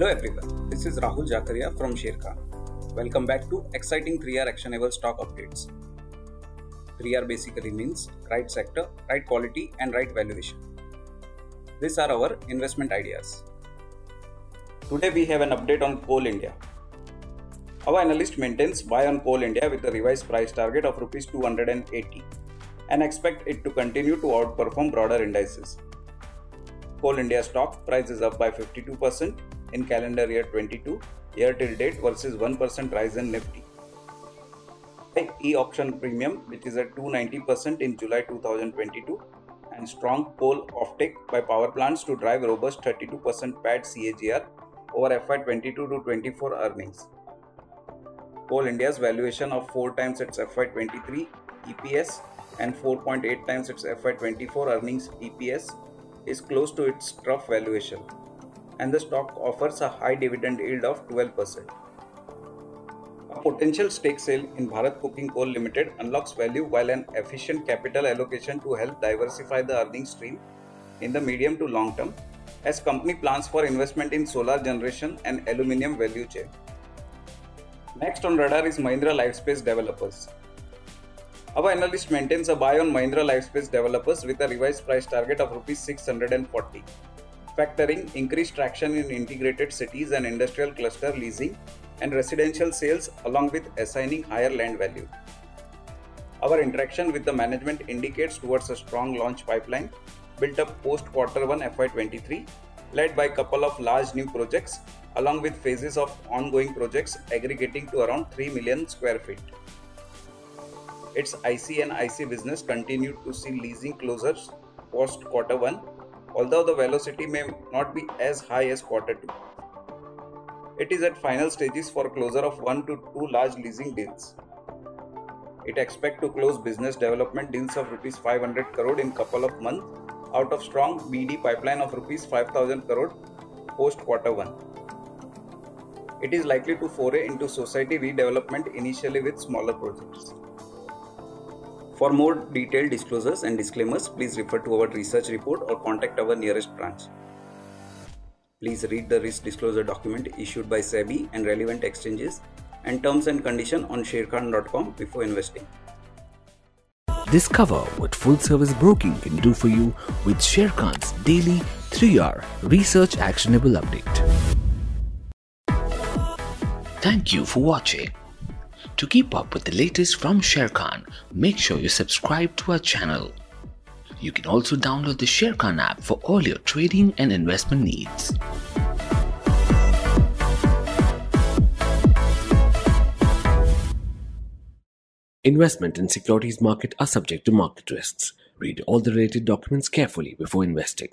Hello everyone, this is Rahul Jakaria from Sharekhan. Welcome back to exciting 3R actionable stock updates. 3R basically means right sector, right quality, and right valuation. These are our investment ideas. Today we have an update on Coal India. Our analyst maintains buy on Coal India with a revised price target of Rs 280 and expect it to continue to outperform broader indices. Coal India stock price is up by 52% in calendar year 22 year till date versus 1% rise in Nifty. E-auction premium which is at 290% in July 2022 and strong coal offtake by power plants to drive robust 32% PAT CAGR over FY 22 to 24 earnings. Coal India's valuation of 4 times its FY 23 EPS and 4.8 times its FY 24 earnings EPS is close to its trough valuation and the stock offers a high dividend yield of 12%. A potential stake sale in Bharat Coking Coal Limited unlocks value while an efficient capital allocation to help diversify the earning stream in the medium to long term as company plans for investment in solar generation and aluminium value chain. Next on radar is Mahindra Lifespace Developers. Our analyst maintains a buy on Mahindra Lifespace Developers with a revised price target of rupees 640 factoring increased traction in integrated cities and industrial cluster leasing and residential sales along with assigning higher land value. Our interaction with the management indicates towards a strong launch pipeline built up post quarter 1 FY23 led by a couple of large new projects along with phases of ongoing projects aggregating to around 3 million square feet. Its IC and IC business continued to see leasing closures post quarter 1 although the velocity may not be as high as quarter 2. It is at final stages for closure of 1 to 2 large leasing deals. It expects to close business development deals of rupees 500 crore in couple of months out of strong BD pipeline of rupees 5000 crore post quarter 1. It is likely to foray into society redevelopment initially with smaller projects. For more detailed disclosures and disclaimers, please refer to our research report or contact our nearest branch. Please read the risk disclosure document issued by SEBI and relevant exchanges and terms and conditions on sharekhan.com before investing. Discover what full service broking can do for you with Sharekhan's daily 3R research actionable update. Thank you for watching. To keep up with the latest from Sharekhan, make sure you subscribe to our channel. You can also download the Sharekhan app for all your trading and investment needs. Investment in securities market are subject to market risks. Read all the related documents carefully before investing.